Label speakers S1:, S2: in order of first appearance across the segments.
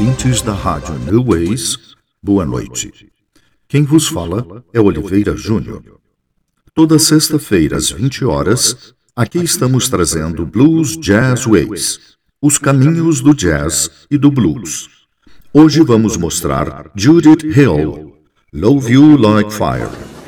S1: Ouvintes da Rádio New Ways, boa noite. Quem vos fala é Oliveira Júnior. Toda sexta-feira, às 20 horas, aqui estamos trazendo Blues Jazz Ways, os caminhos do jazz e do blues. Hoje vamos mostrar Judith Hill, Love You Like Fire.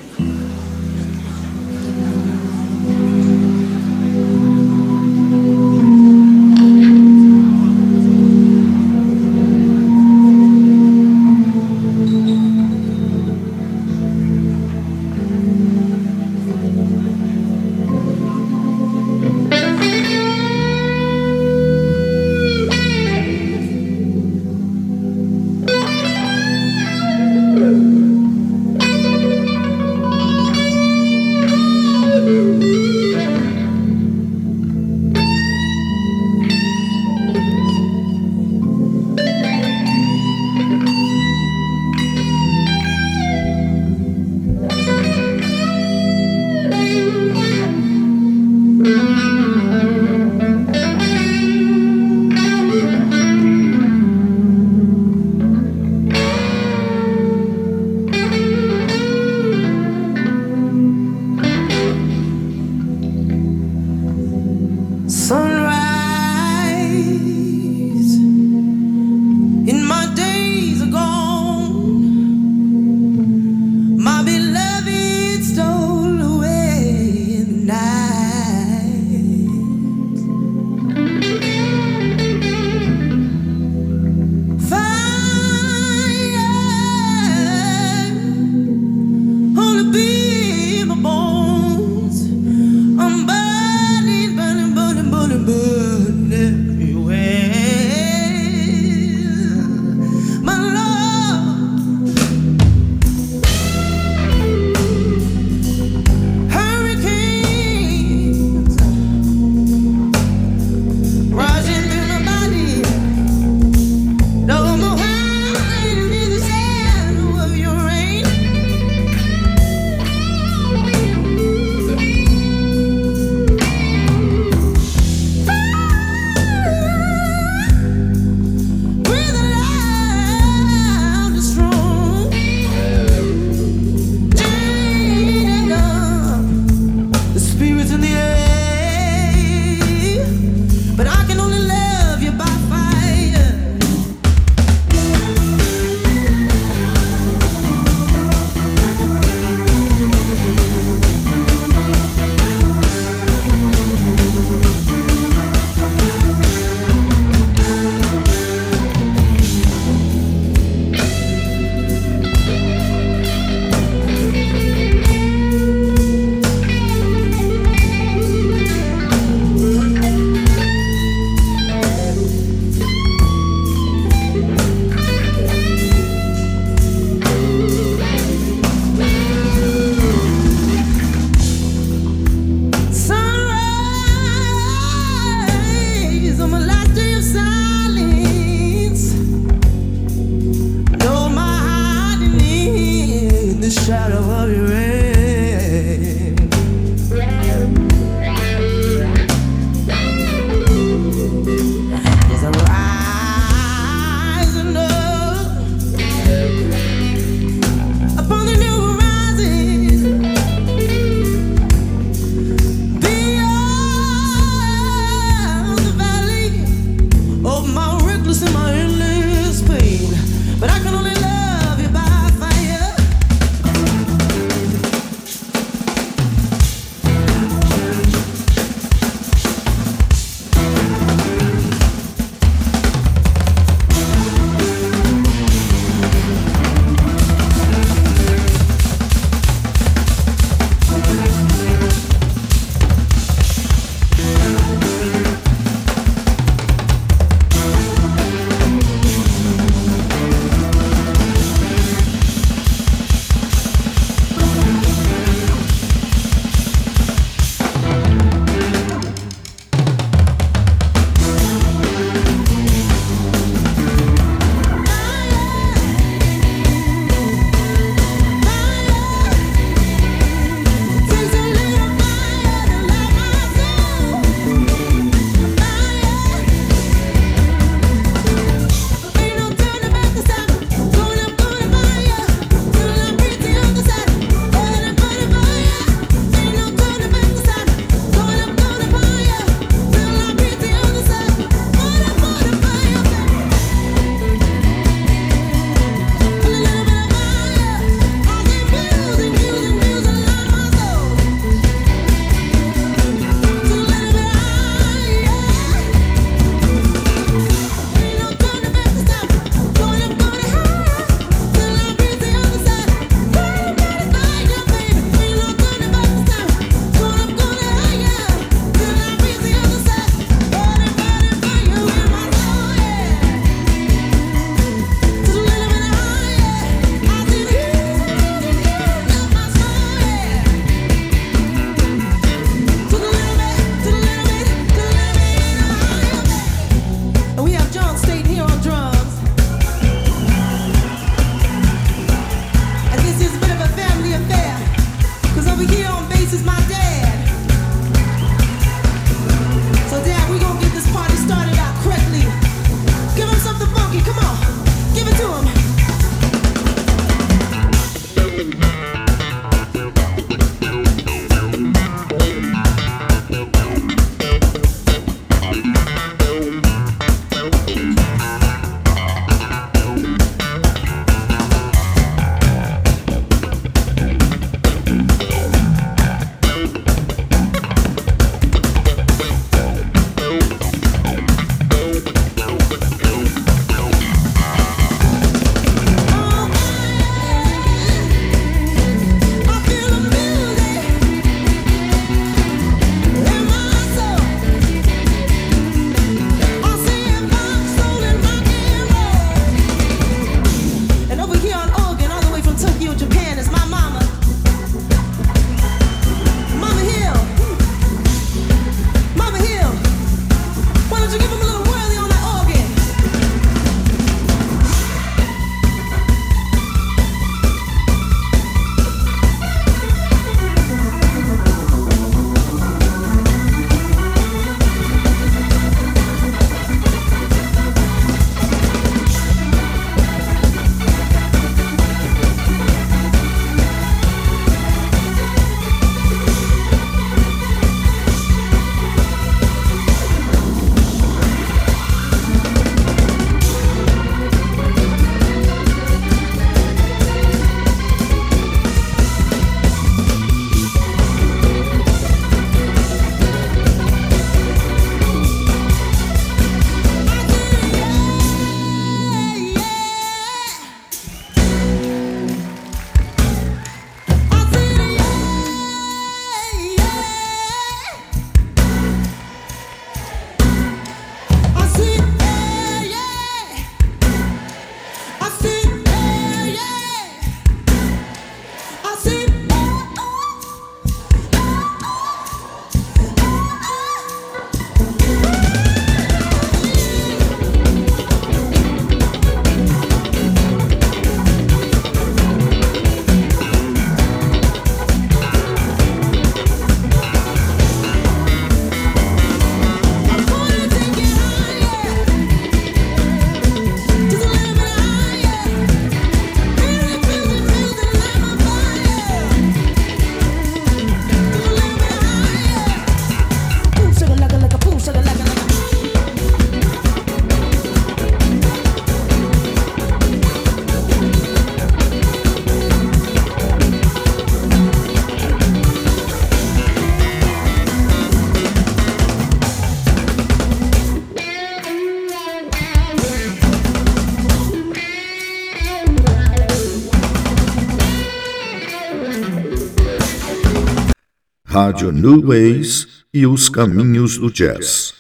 S2: Rádio New Ways e os caminhos do jazz.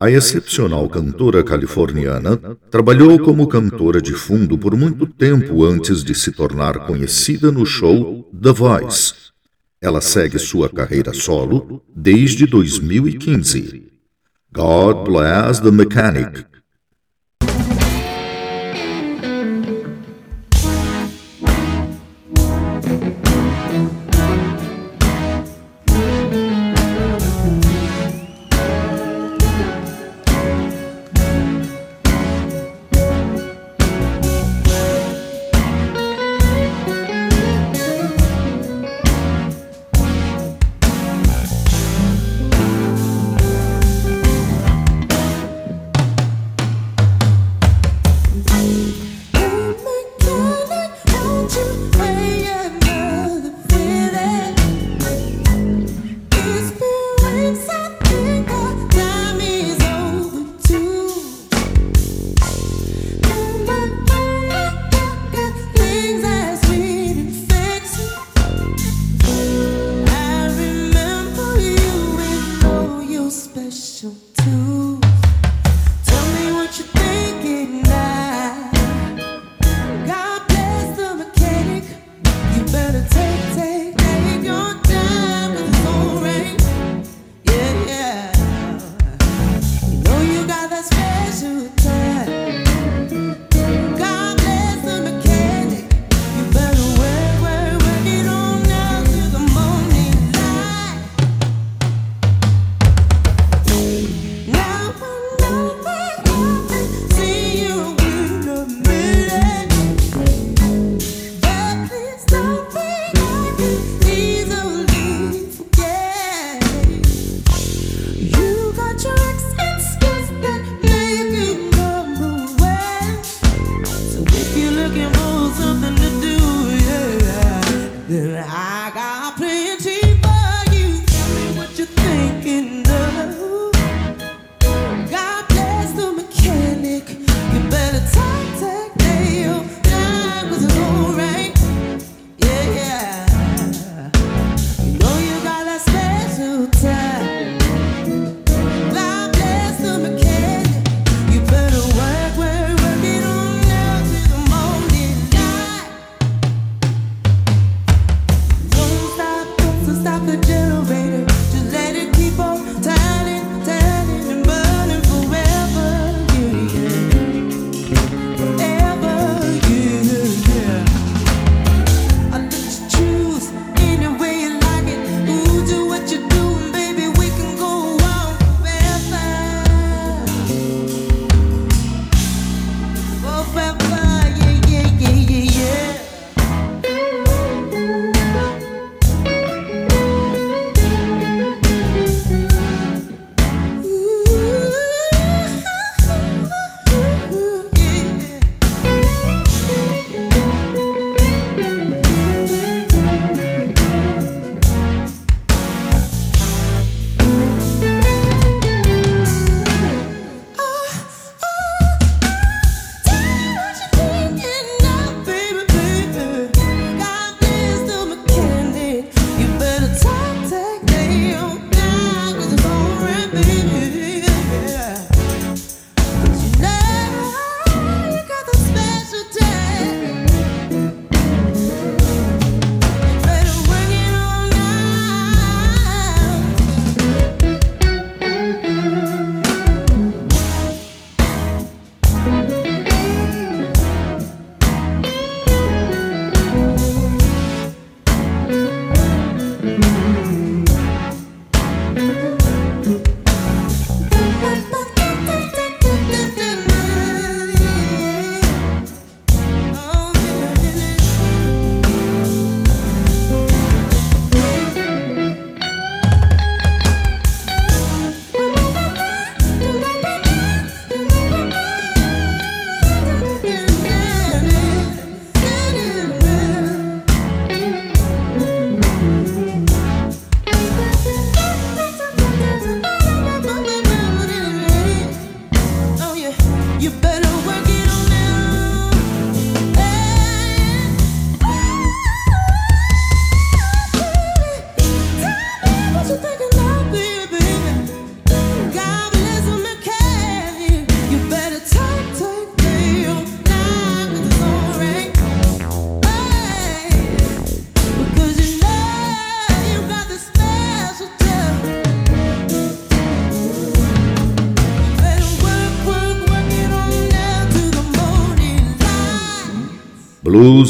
S2: A excepcional cantora californiana trabalhou como cantora de fundo por muito tempo antes de se tornar conhecida no show The Voice. Ela segue sua carreira solo desde 2015. God Bless the Mechanic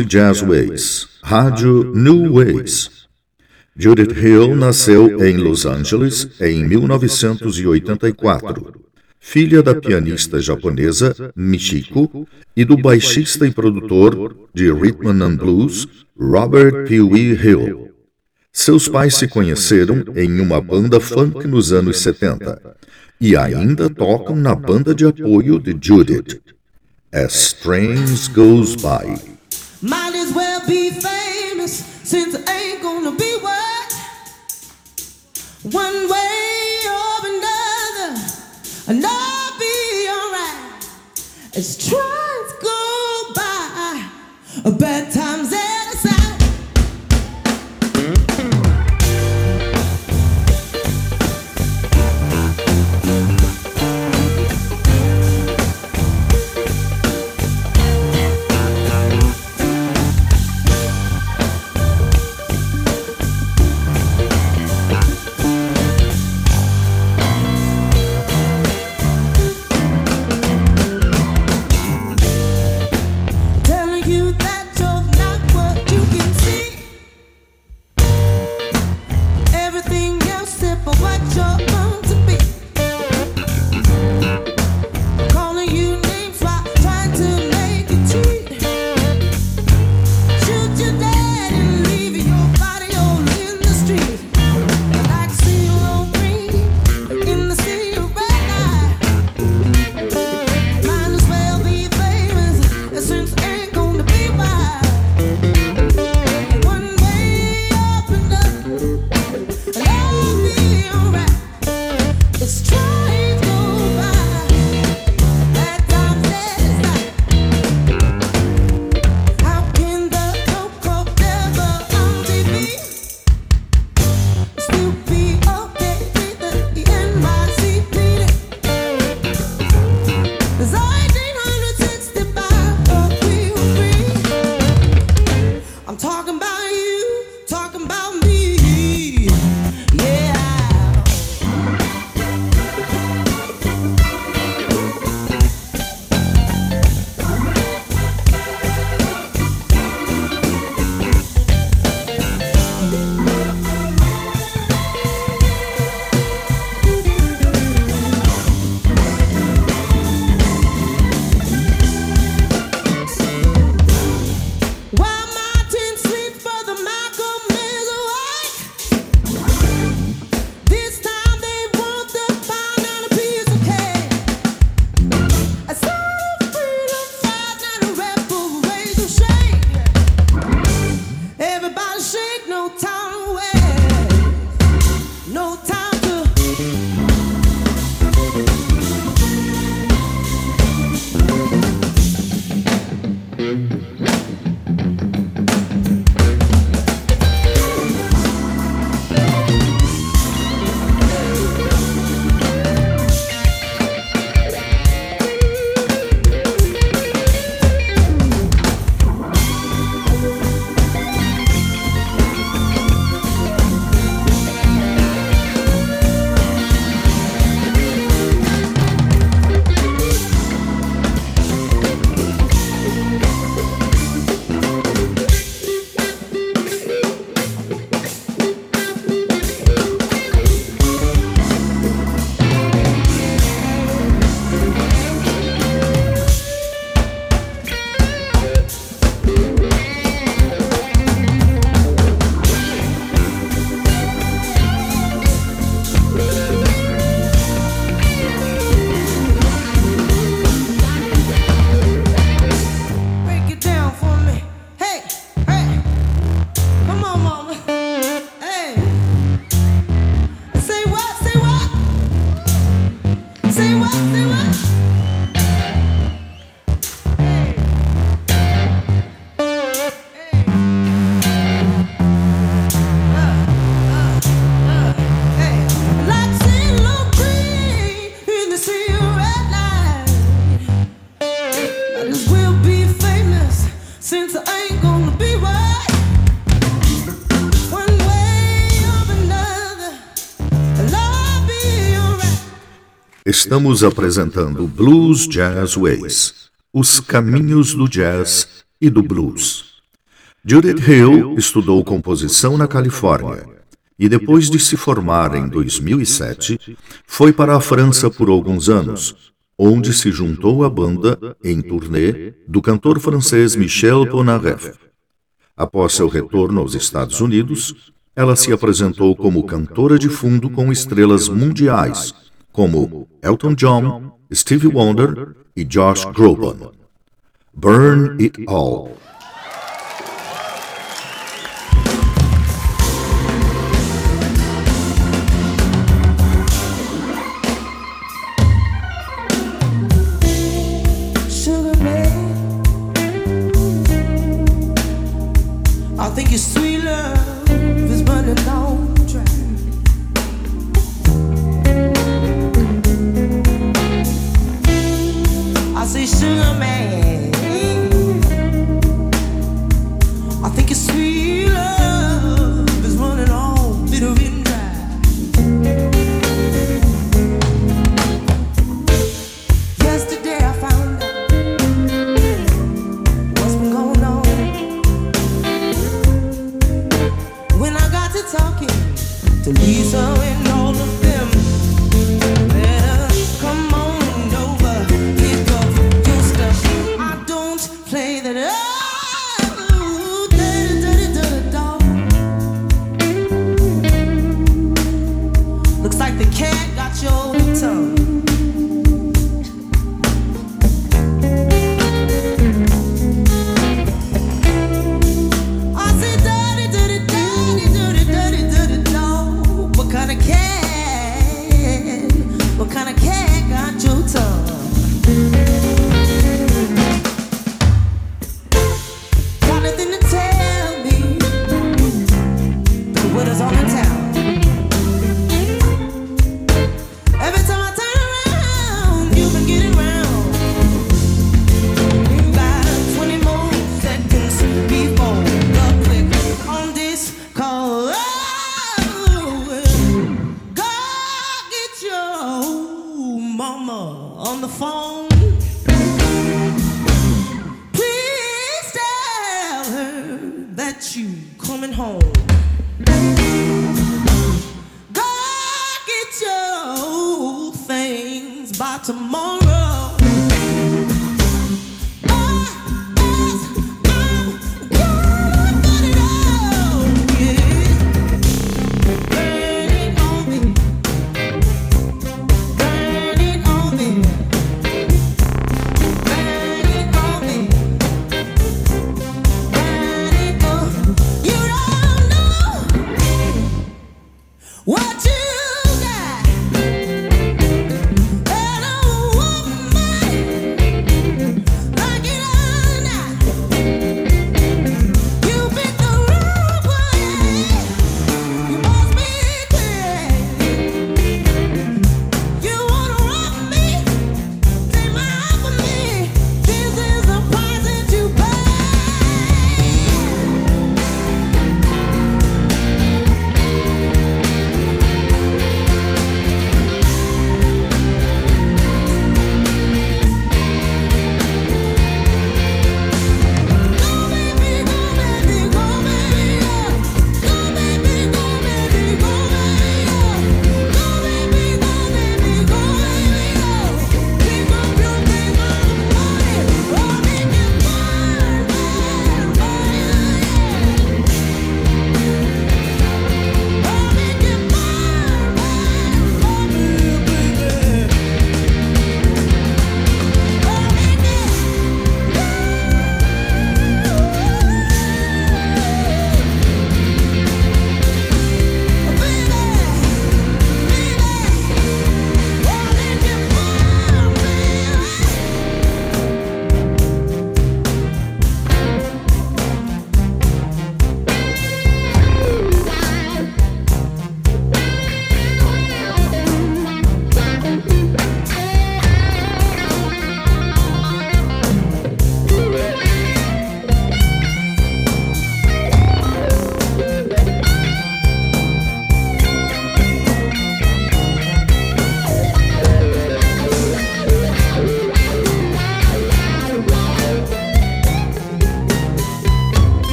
S2: E Jazz Ways, Rádio New Ways. Judith Hill nasceu em Los Angeles em 1984, filha da pianista japonesa Michiko e do baixista e produtor de rhythm and blues Robert Pee Wee Hill. Seus pais se conheceram em uma banda funk nos anos 70 e ainda tocam na banda de apoio de Judith, As Trains Goes By.
S1: Well be famous since I ain't gonna be what? One way or another, and I'll be alright. As trains go by, bad times.
S2: Estamos apresentando Blues Jazz Ways, os caminhos do jazz e do blues. Judith Hill estudou composição na Califórnia e depois de se formar em 2007, foi para a França por alguns anos, onde se juntou à banda em turnê do cantor francês Michel Polnareff. Após seu retorno aos Estados Unidos, ela se apresentou como cantora de fundo com estrelas mundiais como Elton John, Stevie Wonder e Josh Groban. Burn It All.
S1: I think your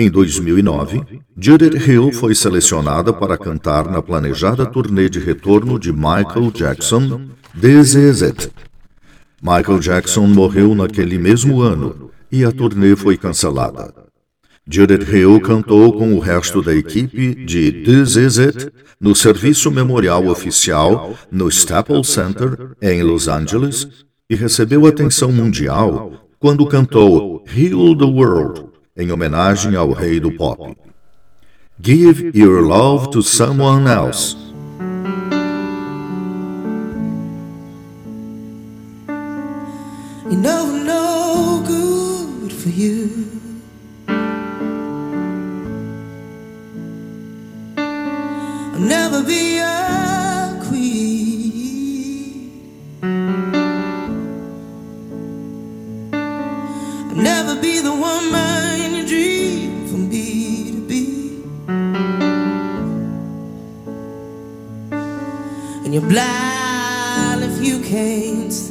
S2: Em 2009, Judith Hill foi selecionada para cantar na planejada turnê de retorno de Michael Jackson, This Is It. Michael Jackson morreu naquele mesmo ano e a turnê foi cancelada. Judith Hill cantou com o resto da equipe de This Is It no serviço memorial oficial no Staples Center, em Los Angeles, e recebeu atenção mundial quando cantou Heal the World em homenagem ao rei do pop. Give your love to someone else.
S1: You know you're blind if you can't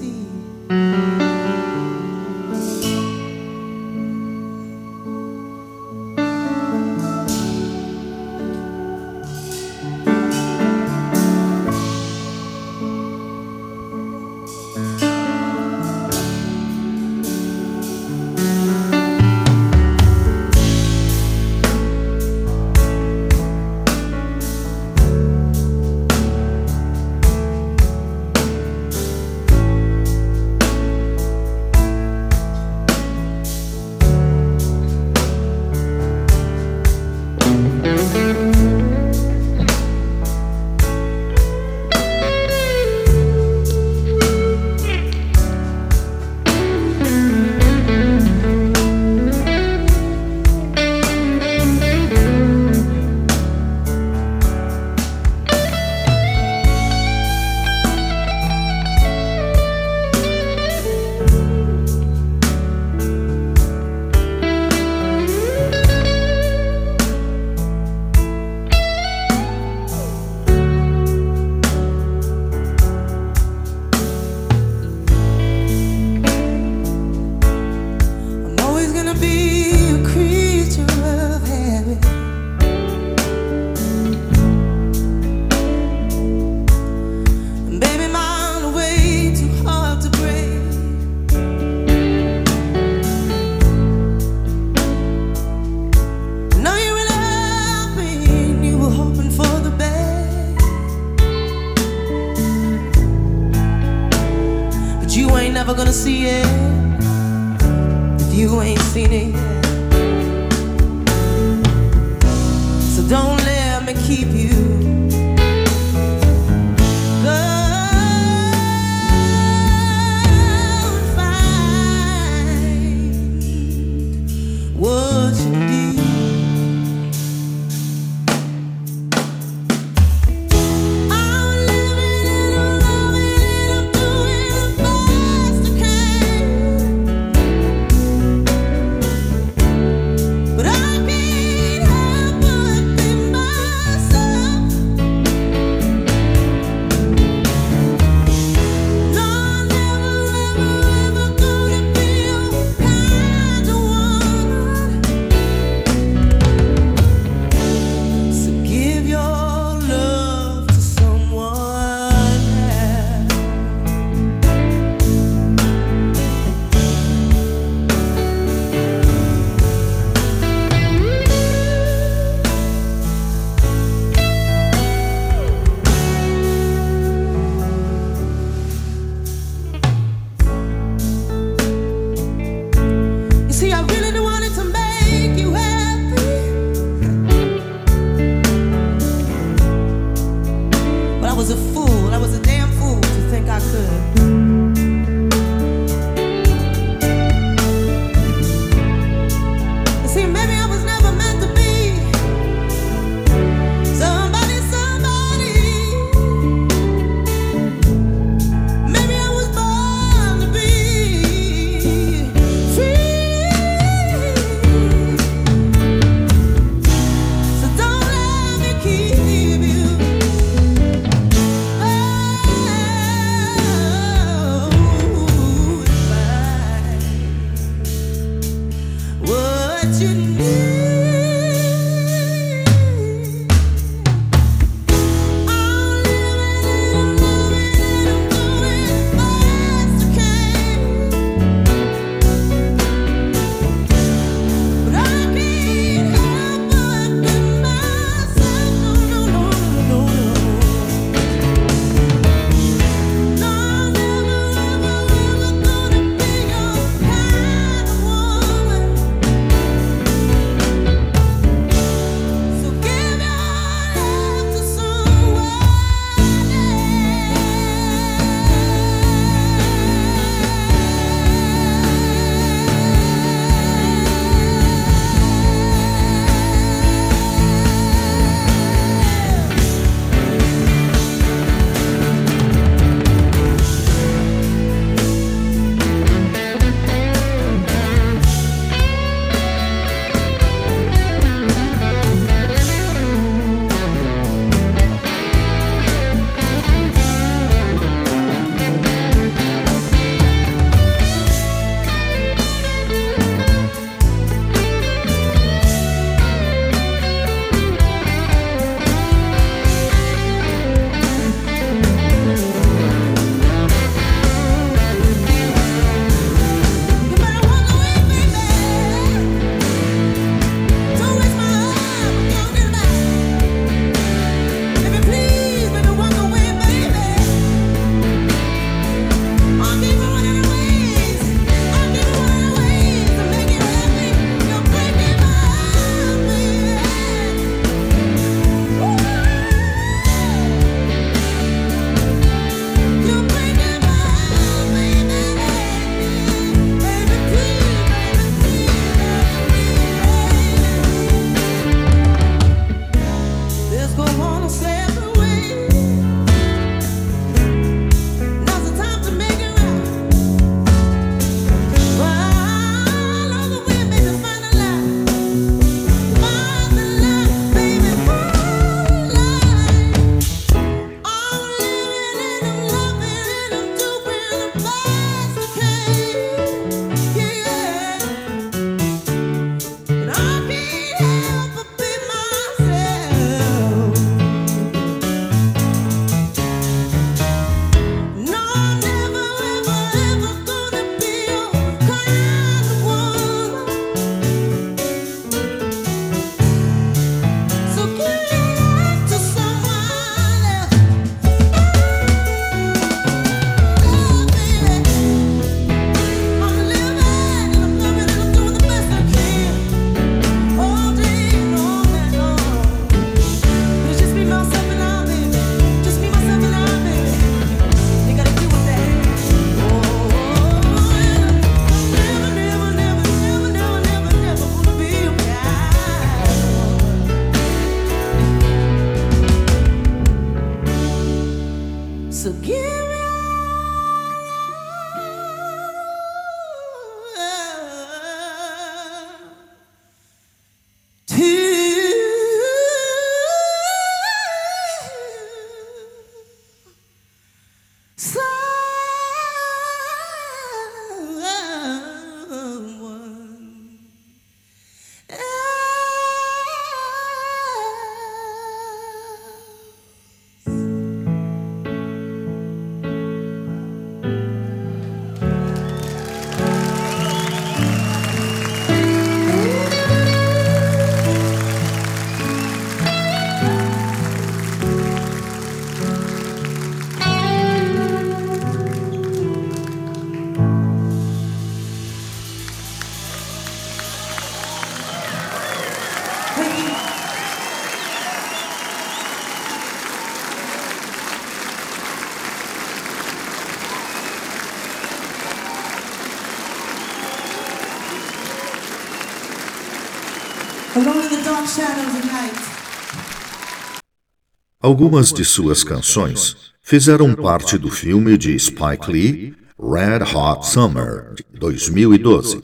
S1: Algumas de suas canções fizeram parte do filme de Spike Lee, Red Hot Summer, de 2012.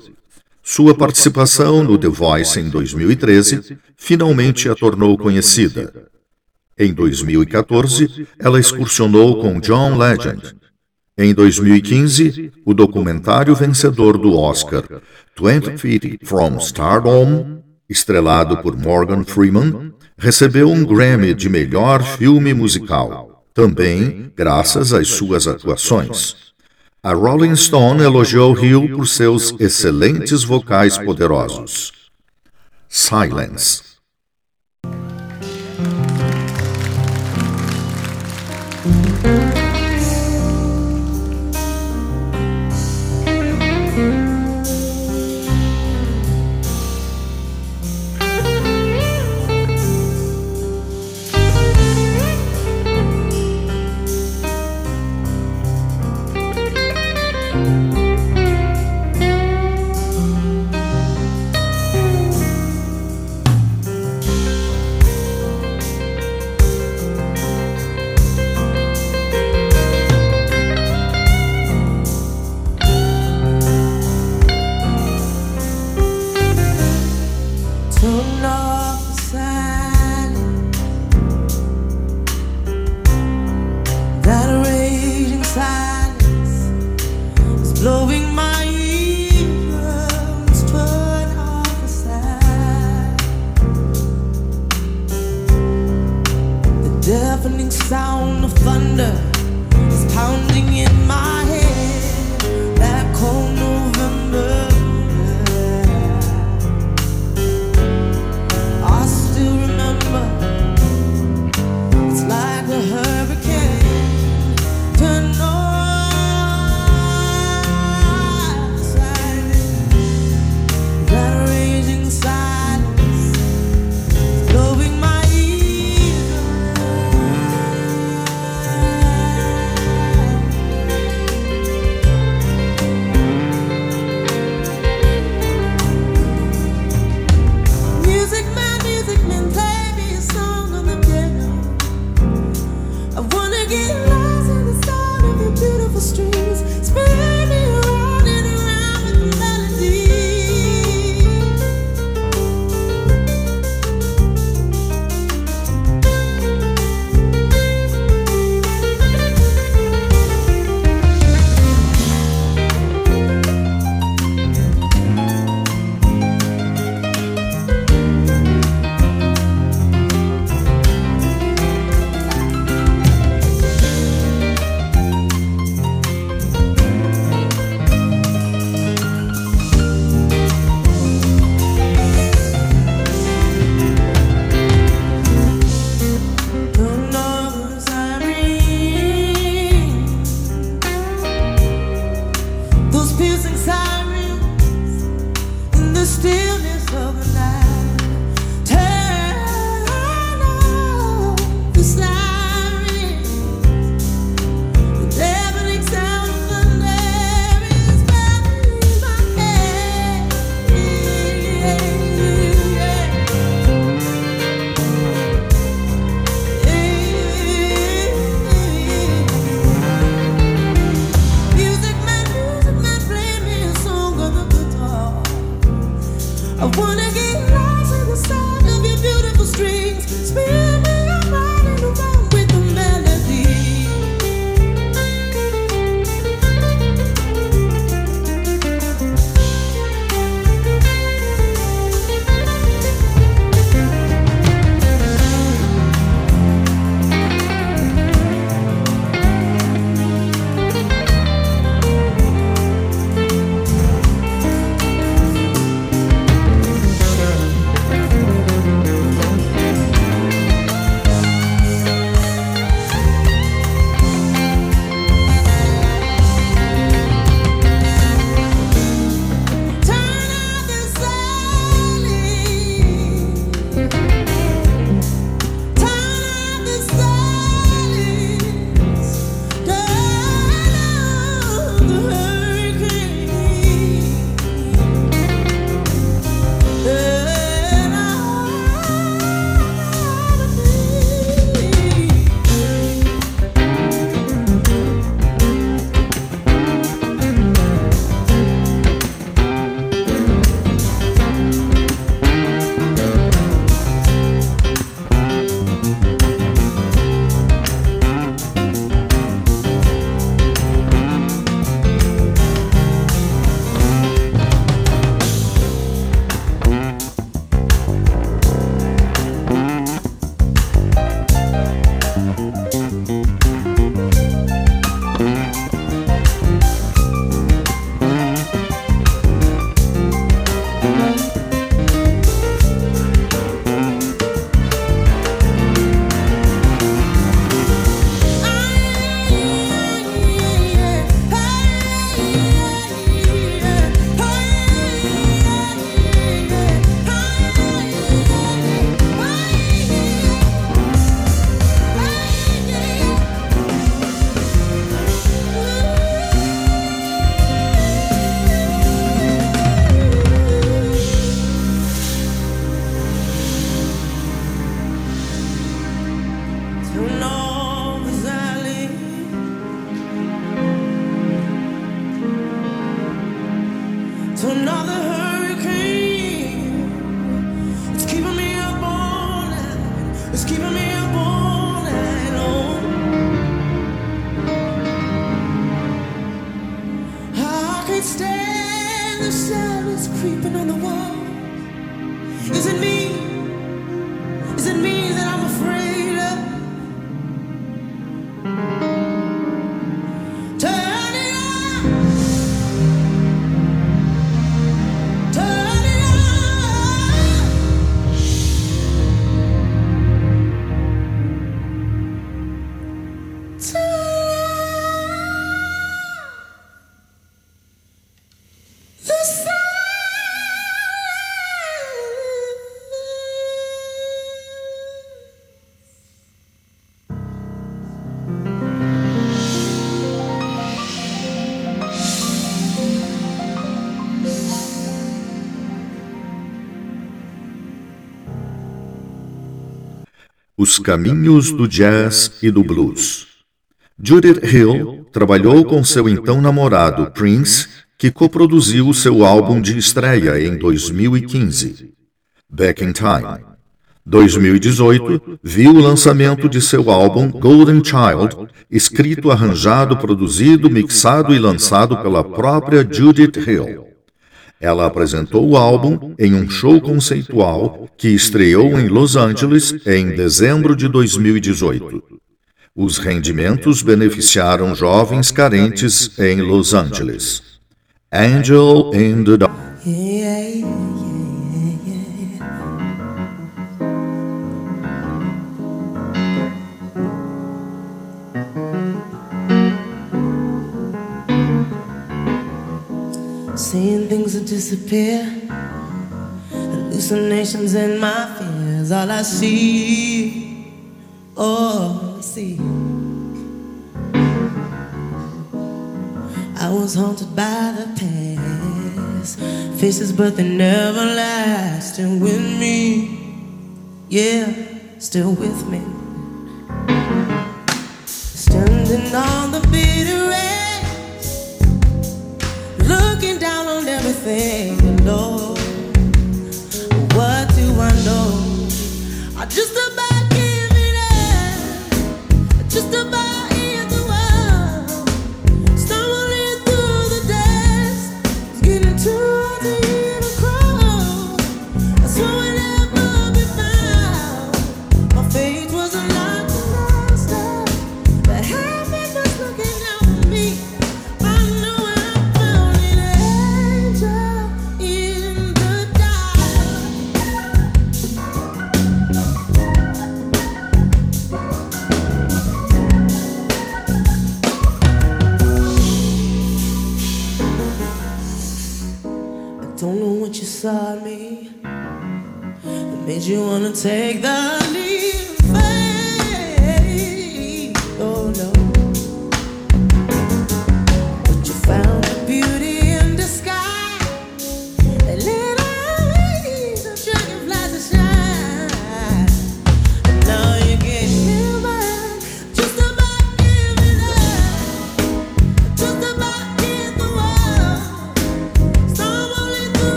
S1: Sua participação no The Voice em 2013 finalmente a tornou conhecida. Em 2014, ela excursionou com John Legend. Em 2015, o documentário vencedor do Oscar, 20 Feet from Stardom, estrelado por Morgan Freeman, recebeu um Grammy de melhor filme musical, também graças às suas atuações. A Rolling Stone elogiou Hill por seus excelentes vocais poderosos. Silence.
S2: Os caminhos do jazz e do blues. Judith Hill trabalhou com seu então namorado Prince, que coproduziu seu álbum de estreia em 2015, Back in Time. 2018 viu o lançamento de seu álbum Golden Child, escrito, arranjado, produzido, mixado e lançado pela própria Judith Hill. Ela apresentou o álbum em um show conceitual que estreou em Los Angeles em dezembro de 2018. Os rendimentos beneficiaram jovens carentes em Los Angeles. Angel in the Dark.
S1: Disappear, hallucinations and my fears. All I see, oh, I see. I was haunted by the past, faces, but they never last. And with me, yeah, still with me. Standing on the bitter everything. Lord, what do I know? I just about give it up, just about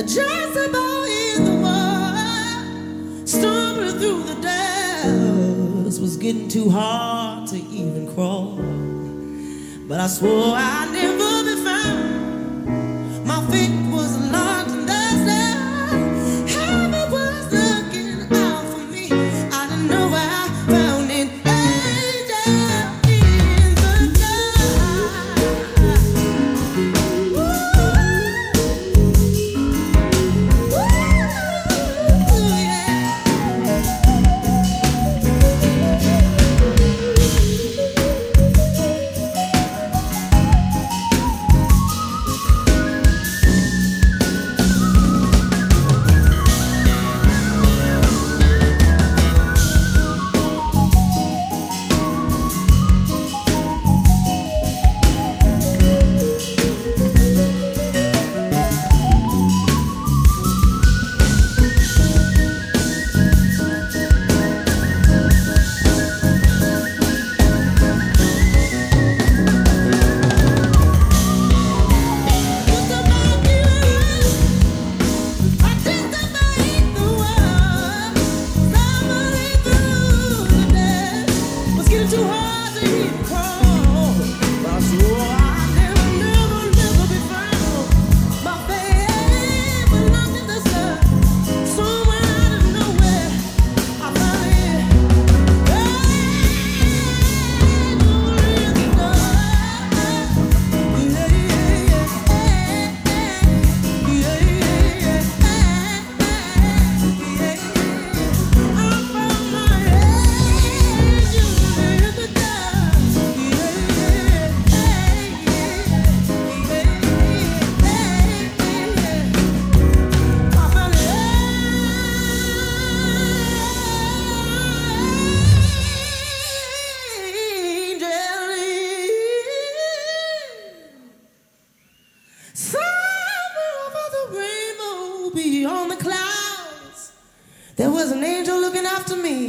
S1: In the stumbling through the was getting too hard to even crawl. But I swore I'd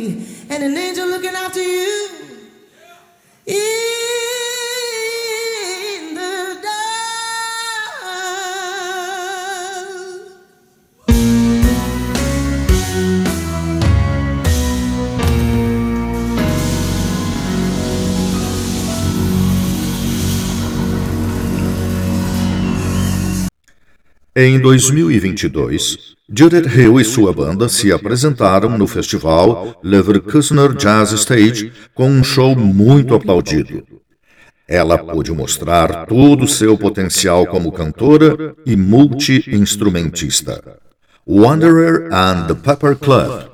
S1: and an angel looking after you. In the dark.
S2: Em 2022, Judith Hill e sua banda se apresentaram no festival Leverkusener Jazz Stage com um show muito aplaudido. Ela pôde mostrar todo o seu potencial como cantora e multi-instrumentista. Wanderer and the Pepper Club.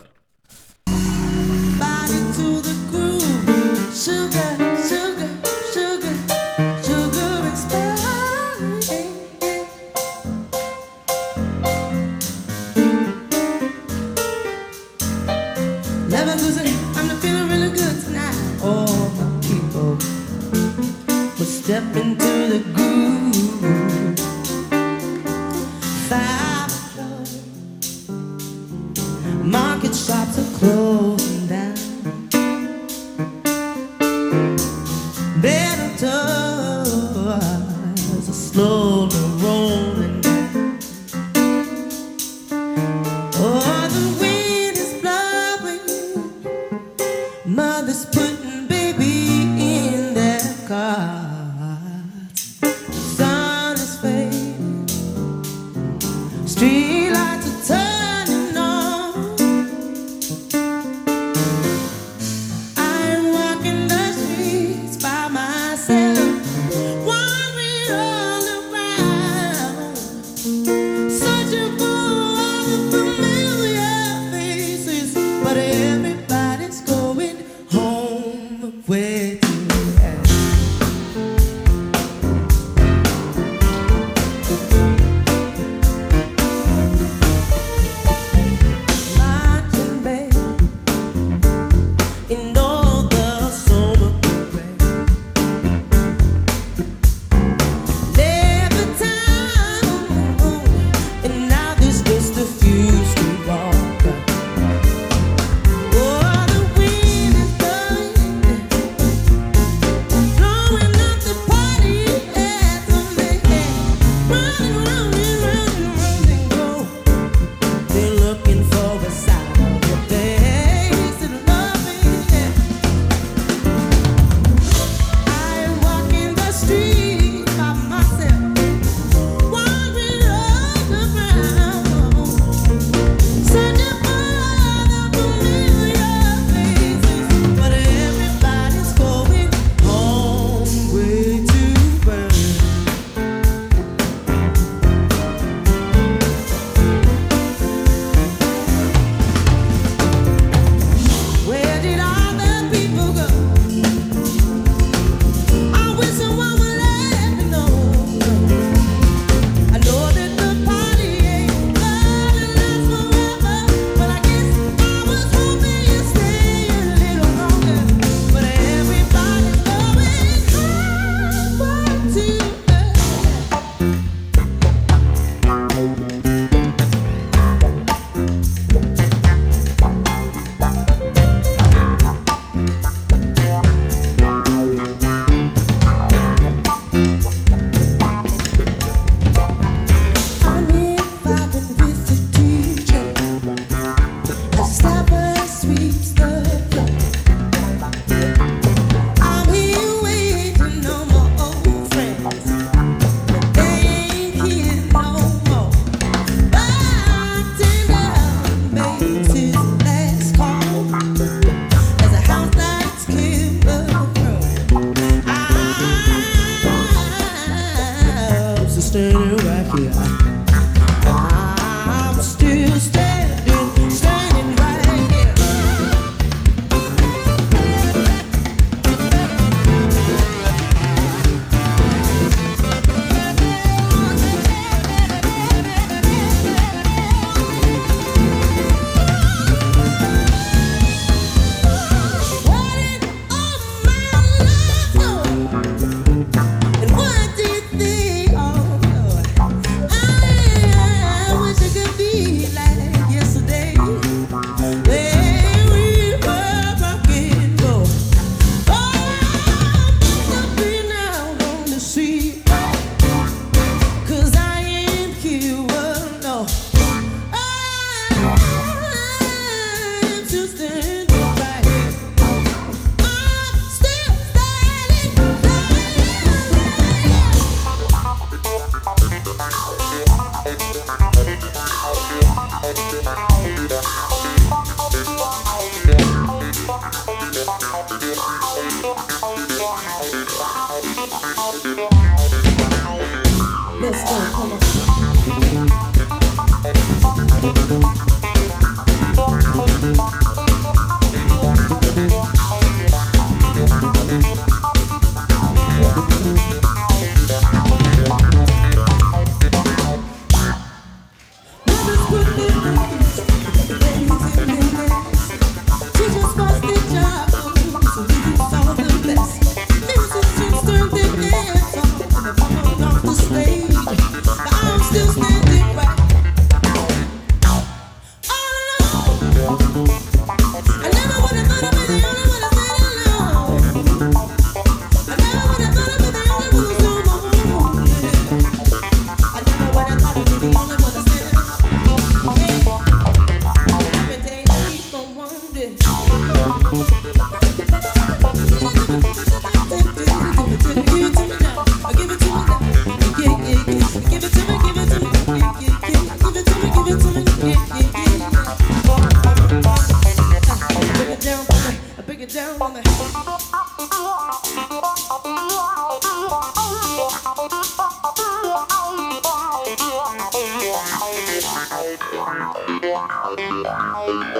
S1: Thank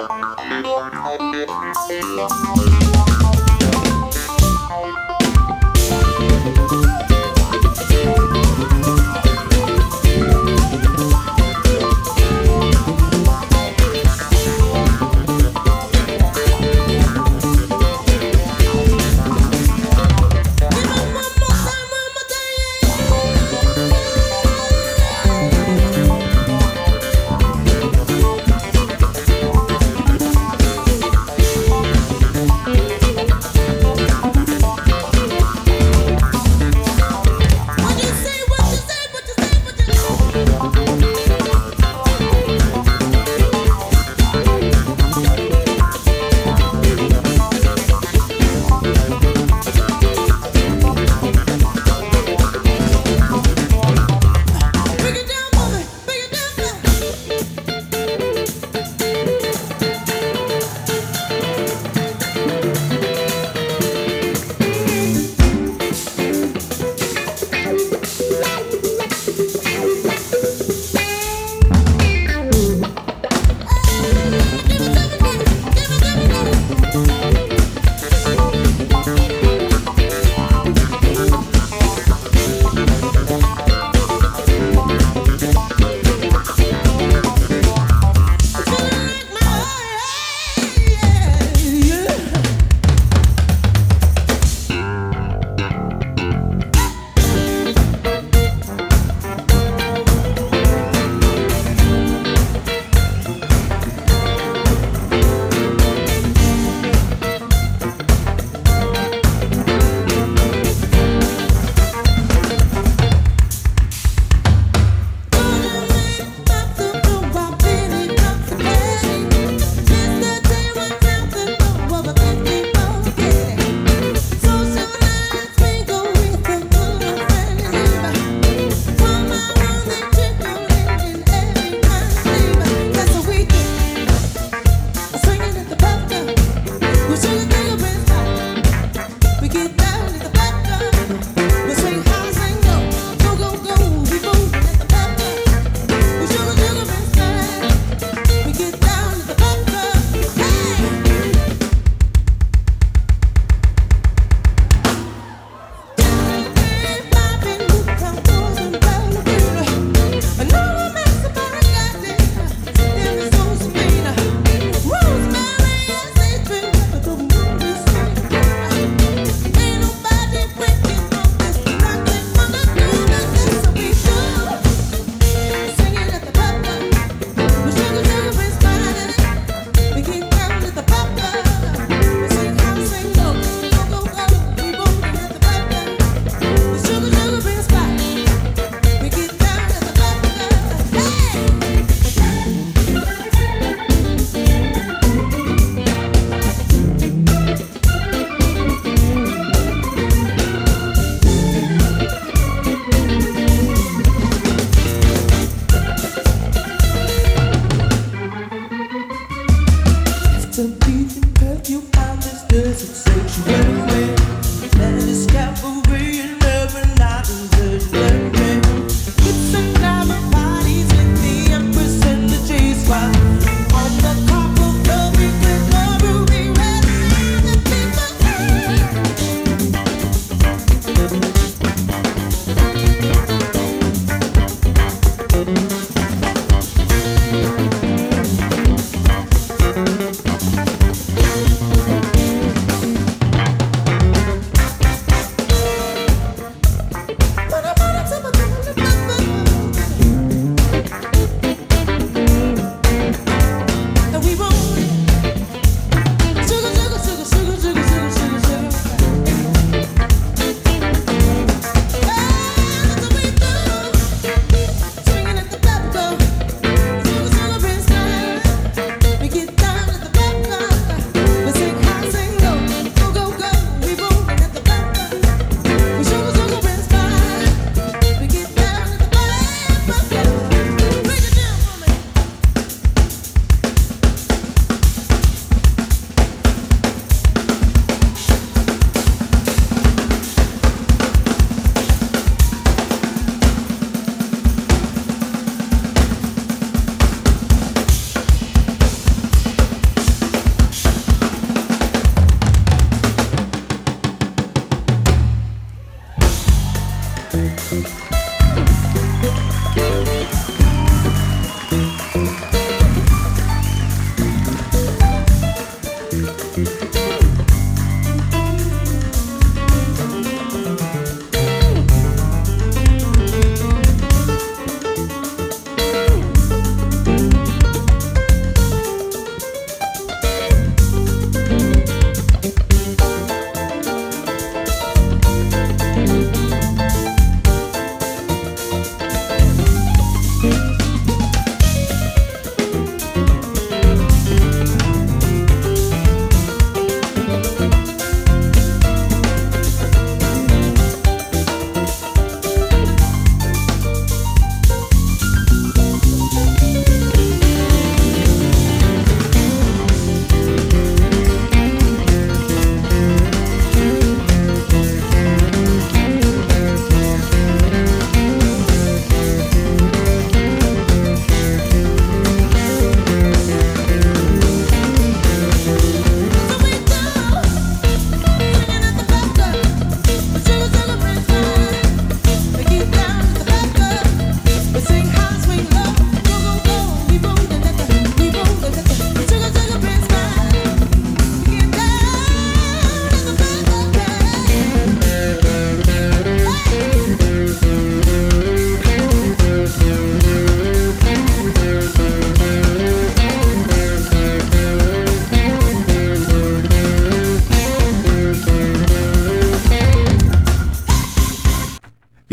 S1: you.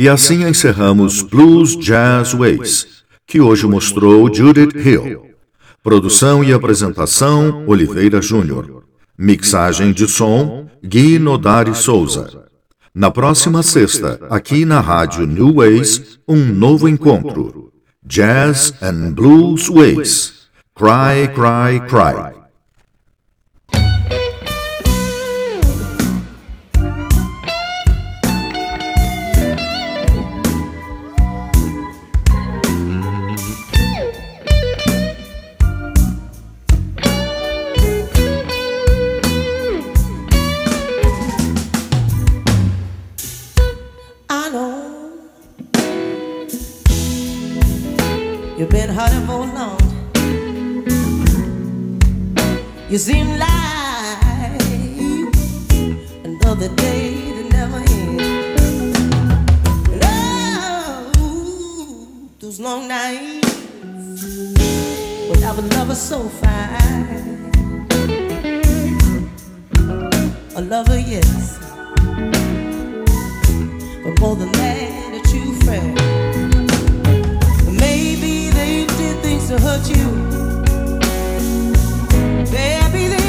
S2: E assim encerramos Blues Jazz Ways, que hoje mostrou Judith Hill. Produção e apresentação Oliveira Júnior. Mixagem de som Gui Nodari Souza. Na próxima sexta, aqui na rádio New Ways, um novo encontro. Jazz and Blues Ways. Cry, cry, cry.
S1: You seem like another day that never ends. Oh, those long nights without a lover so fine. A lover, yes, but more than that, a true friend. Maybe they did things to hurt you. There be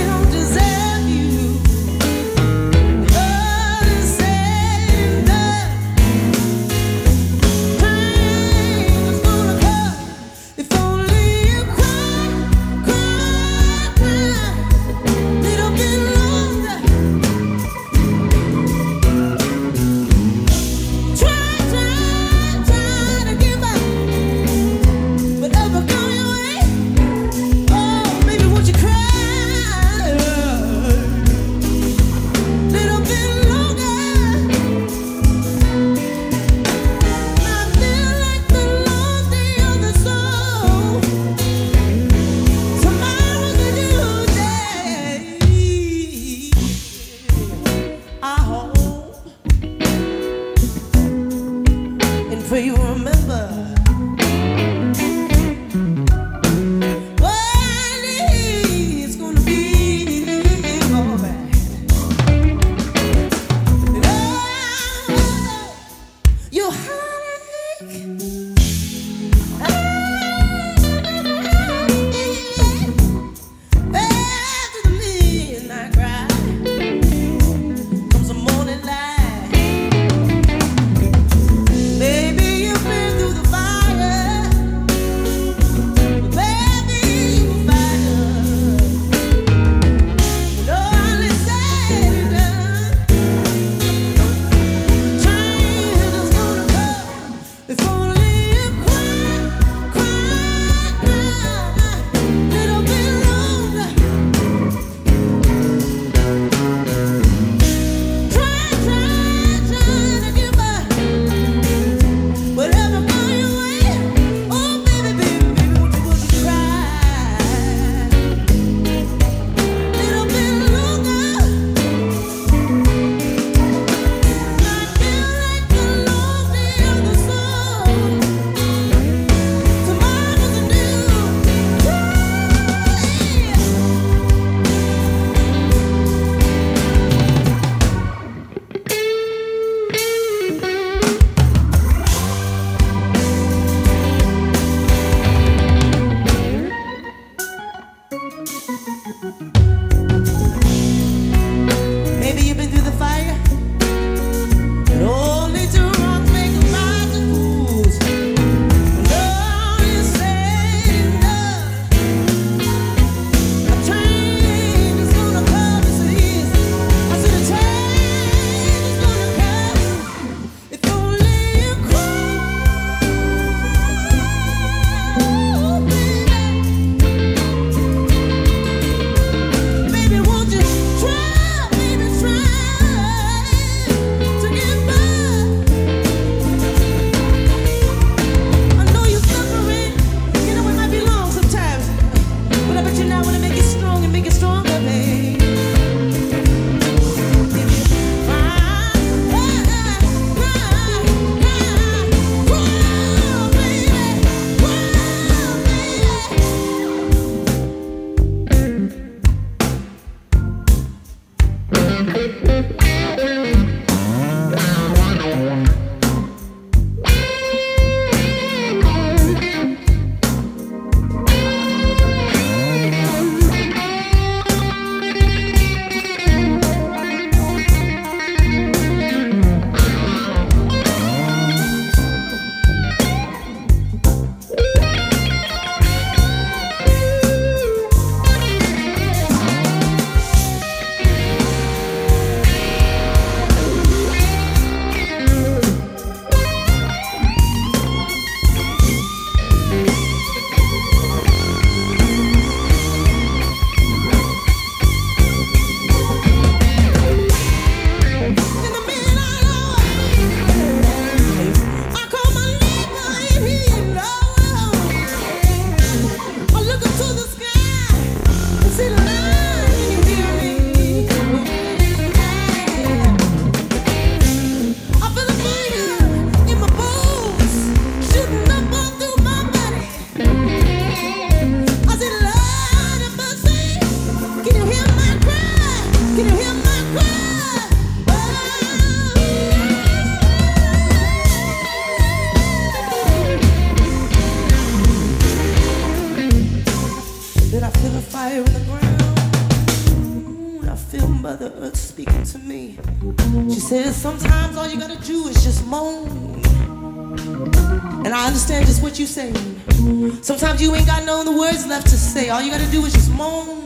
S1: saying. Sometimes you ain't got no the words left to say. All you gotta do is just moan.